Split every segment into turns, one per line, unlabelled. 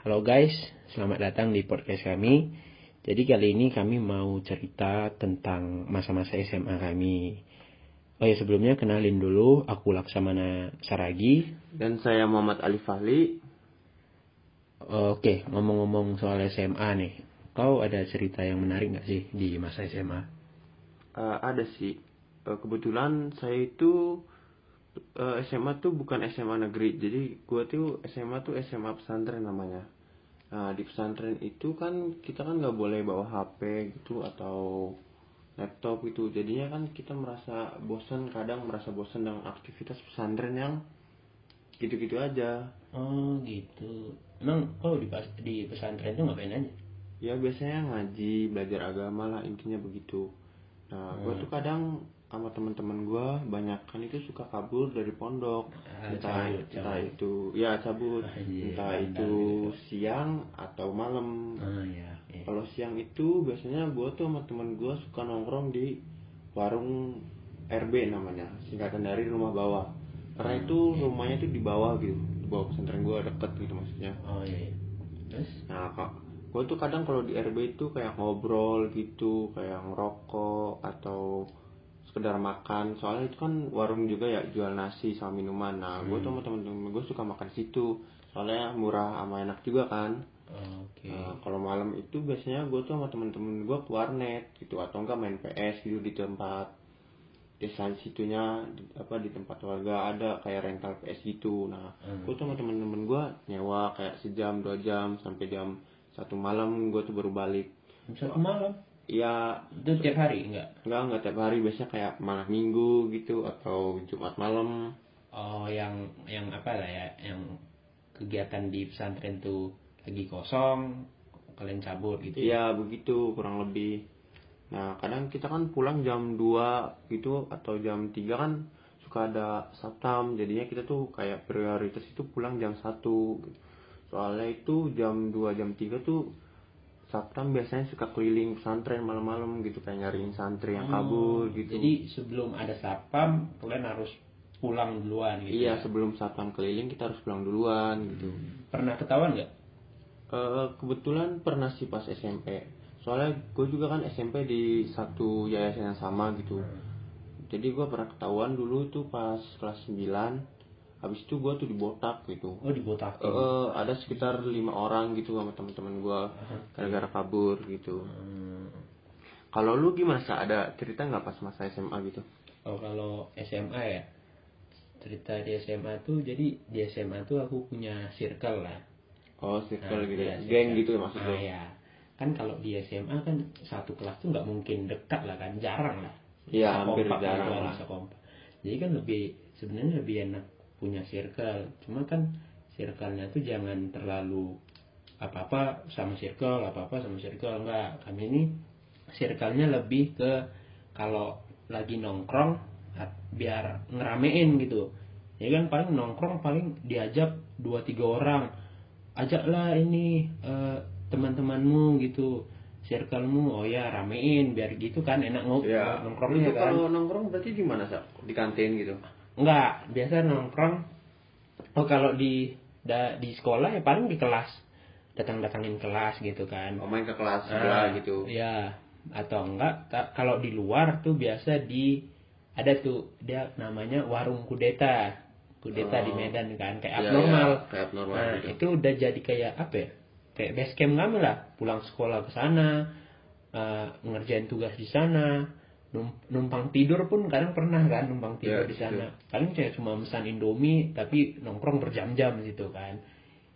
Halo guys, selamat datang di podcast kami. Jadi kali ini kami mau cerita tentang masa-masa SMA kami. Oh ya sebelumnya kenalin dulu, aku Laksamana Saragi.
Dan saya Muhammad Ali Fahli.
Oke, ngomong-ngomong soal SMA nih, kau ada cerita yang menarik nggak sih di masa SMA?
Uh, ada sih. Uh, kebetulan saya itu uh, SMA tuh bukan SMA negeri. Jadi gua tuh SMA tuh SMA pesantren namanya. Nah di pesantren itu kan kita kan nggak boleh bawa HP gitu atau laptop gitu. Jadinya kan kita merasa bosan kadang merasa bosan dengan aktivitas pesantren yang gitu-gitu aja.
Oh gitu. Emang kau di, pas, di pesantren tuh ngapain aja?
Ya biasanya ngaji, belajar agama lah intinya begitu. Nah, gua tuh kadang sama teman-teman gua banyak kan itu suka kabur dari pondok
Ah,
entah
cabut,
entah
cabut.
itu ya cabut
Ah, iya,
entah
bandel
itu
gitu.
siang atau malam
Ah ya. ya.
kalau siang itu biasanya gua tuh sama teman gua suka nongkrong di warung RB namanya singkatan dari rumah bawah karena
Hmm,
itu
iya.
rumahnya tuh di bawah gitu di bawah pesantren gua deket gitu maksudnya
Oh iya. iya. Terus?
Nah, kak, gue tuh kadang kalau di RB itu kayak ngobrol gitu, kayak ngerokok atau sekedar makan. Soalnya itu kan warung juga ya jual nasi sama minuman. Nah, gue tuh sama temen-temen gue suka makan situ. Soalnya murah sama enak juga kan.
Oke.
Nah, kalau malam itu biasanya gue tuh sama temen-temen gue ke warnet gitu atau enggak main PS gitu di tempat desa situnya di, apa di tempat warga ada kayak rental PS gitu nah
Hmm.
gue tuh sama temen-temen gue nyewa kayak sejam dua jam sampai jam satu malam gue tuh baru balik
Satu malam?
Ya
Itu tiap hari enggak?
enggak enggak tiap hari biasanya kayak malam minggu gitu atau jumat malam
Oh, yang yang apa lah ya, yang kegiatan di pesantren tuh lagi kosong, kalian cabut gitu.
Iya begitu kurang lebih. Nah kadang kita kan pulang jam 2 gitu atau jam 3 kan suka ada satpam jadinya kita tuh kayak prioritas itu pulang jam 1 gitu. Soalnya itu jam 2 jam 3 tuh satpam biasanya suka keliling pesantren malam-malam gitu kayak nyariin santri yang kabur gitu.
Oh, Jadi sebelum ada satpam, kalian harus pulang duluan gitu.
iya
ya?
sebelum satpam keliling kita harus pulang duluan gitu.
Pernah ketahuan nggak?
Eh, kebetulan pernah sih pas SMP. Soalnya gue juga kan SMP di satu yayasan yang sama gitu. Jadi gue pernah ketahuan dulu tuh pas kelas 9 Habis itu gue tuh dibotak gitu.
Oh, dibotakin.
Eh, ada sekitar lima orang gitu sama teman-teman gue gara-gara kabur gitu.
Hmm.
Kalau lu gimana sih? Ada cerita nggak pas masa SMA gitu?
Oh, kalau SMA ya, cerita di SMA tuh, jadi di SMA tuh aku punya circle lah.
Oh, circle
Nah,
gitu
iya,
ya. Geng
circle.
gitu ya maksudnya.
Ah, ya. Kan kalau di SMA kan satu kelas tuh nggak mungkin dekat lah kan, jarang lah.
Iya, hampir jarang lah.
Jadi kan lebih sebenarnya lebih enak punya circle. Cuma kan circle-nya tuh jangan terlalu apa-apa sama circle, apa-apa sama circle enggak. Kami ini circle-nya lebih ke kalau lagi nongkrong biar ngeramein gitu. Ya kan paling nongkrong paling diajak dua tiga orang. Ajaklah ini eh, teman-temanmu gitu circlemu oh ya ramein biar gitu kan enak ngop
Iya.
nongkrongnya
Itu
kan
kalau nongkrong berarti di mana sih? Di kantin gitu.
Enggak, biasa nongkrong. Oh kalau di da, di sekolah ya paling di kelas. Datang-datangin kelas gitu kan.
Oh, main ke kelas
Ah,
sebelah gitu.
Iya. Atau enggak ta- kalau di luar tuh biasa di ada tuh dia namanya warung kudeta. Kudeta
Oh.
di Medan kan kayak
Iya,
abnormal.
iya, kayak abnormal
nah,
gitu.
itu udah jadi kayak apa ya? Kayak base camp kami lah. Pulang sekolah ke sana, eh, ngerjain tugas di sana, numpang tidur pun kadang pernah kan numpang tidur
Iya,
di sana. Paling kayak cuma pesan Indomie tapi nongkrong berjam-jam gitu kan.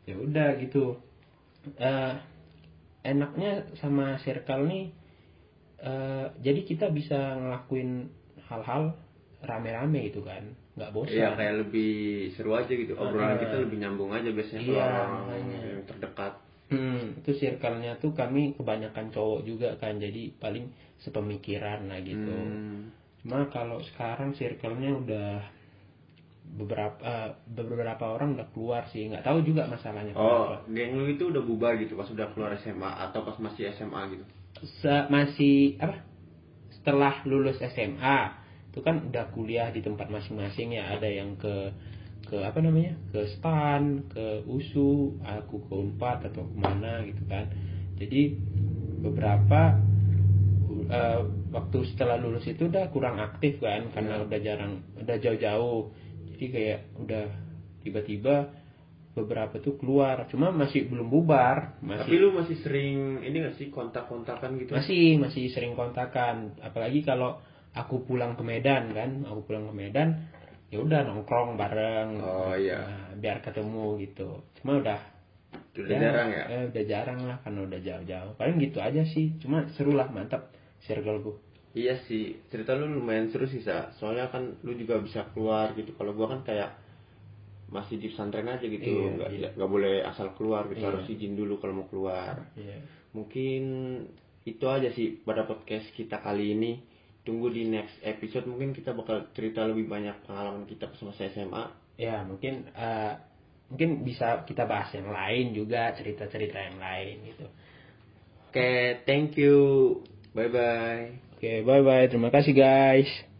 Ya udah gitu. Eh, enaknya sama circle nih eh, jadi kita bisa ngelakuin hal-hal rame-rame gitu kan nggak bosan
Iya kayak lebih seru aja gitu. Obrolan
Ah.
kita lebih nyambung aja biasanya kalau
Iya,
orang yang terdekat.
Hmm, itu circle-nya tuh kami kebanyakan cowok juga kan jadi paling sepemikiran lah gitu
Hmm.
cuma kalau sekarang circle-nya udah beberapa eh, beberapa orang udah keluar sih nggak tahu juga masalahnya
Oh,
kenapa.
geng lu itu udah bubar gitu pas udah keluar SMA atau pas masih SMA gitu?
Se- masih apa setelah lulus SMA itu kan udah kuliah di tempat masing-masing ya ada yang ke ke apa namanya ke stan ke usu aku ke unpad atau ke mana gitu kan. Jadi beberapa uh, waktu setelah lulus itu udah kurang aktif kan karena udah jarang udah jauh-jauh. Jadi kayak udah tiba-tiba beberapa tuh keluar cuma masih belum bubar
Tapi
masih
lu masih sering ini gak sih kontak-kontakan gitu?
masih masih sering kontakan. Apalagi kalau aku pulang ke Medan kan aku pulang ke Medan ya udah nongkrong bareng
Oh, iya.
Nah, biar ketemu gitu cuma udah
Udah jarang ya?
eh, udah jarang lah karena udah jauh-jauh paling gitu aja sih cuma seru lah mantap circle gue
Iya sih, cerita lu lumayan seru sih, Sa. Soalnya kan lu juga bisa keluar gitu. Kalau gua kan kayak masih di pesantren aja gitu,
Iya,
nggak
iya.
nggak boleh asal keluar gitu,
Iya.
harus izin dulu kalau mau keluar.
Iya.
Mungkin itu aja sih pada podcast kita kali ini. Tunggu di next episode mungkin kita bakal cerita lebih banyak pengalaman kita pas masa SMA.
ya mungkin eh, mungkin bisa kita bahas yang lain juga cerita-cerita yang lain gitu
Oke, thank you. Bye bye.
oke bye bye terima kasih guys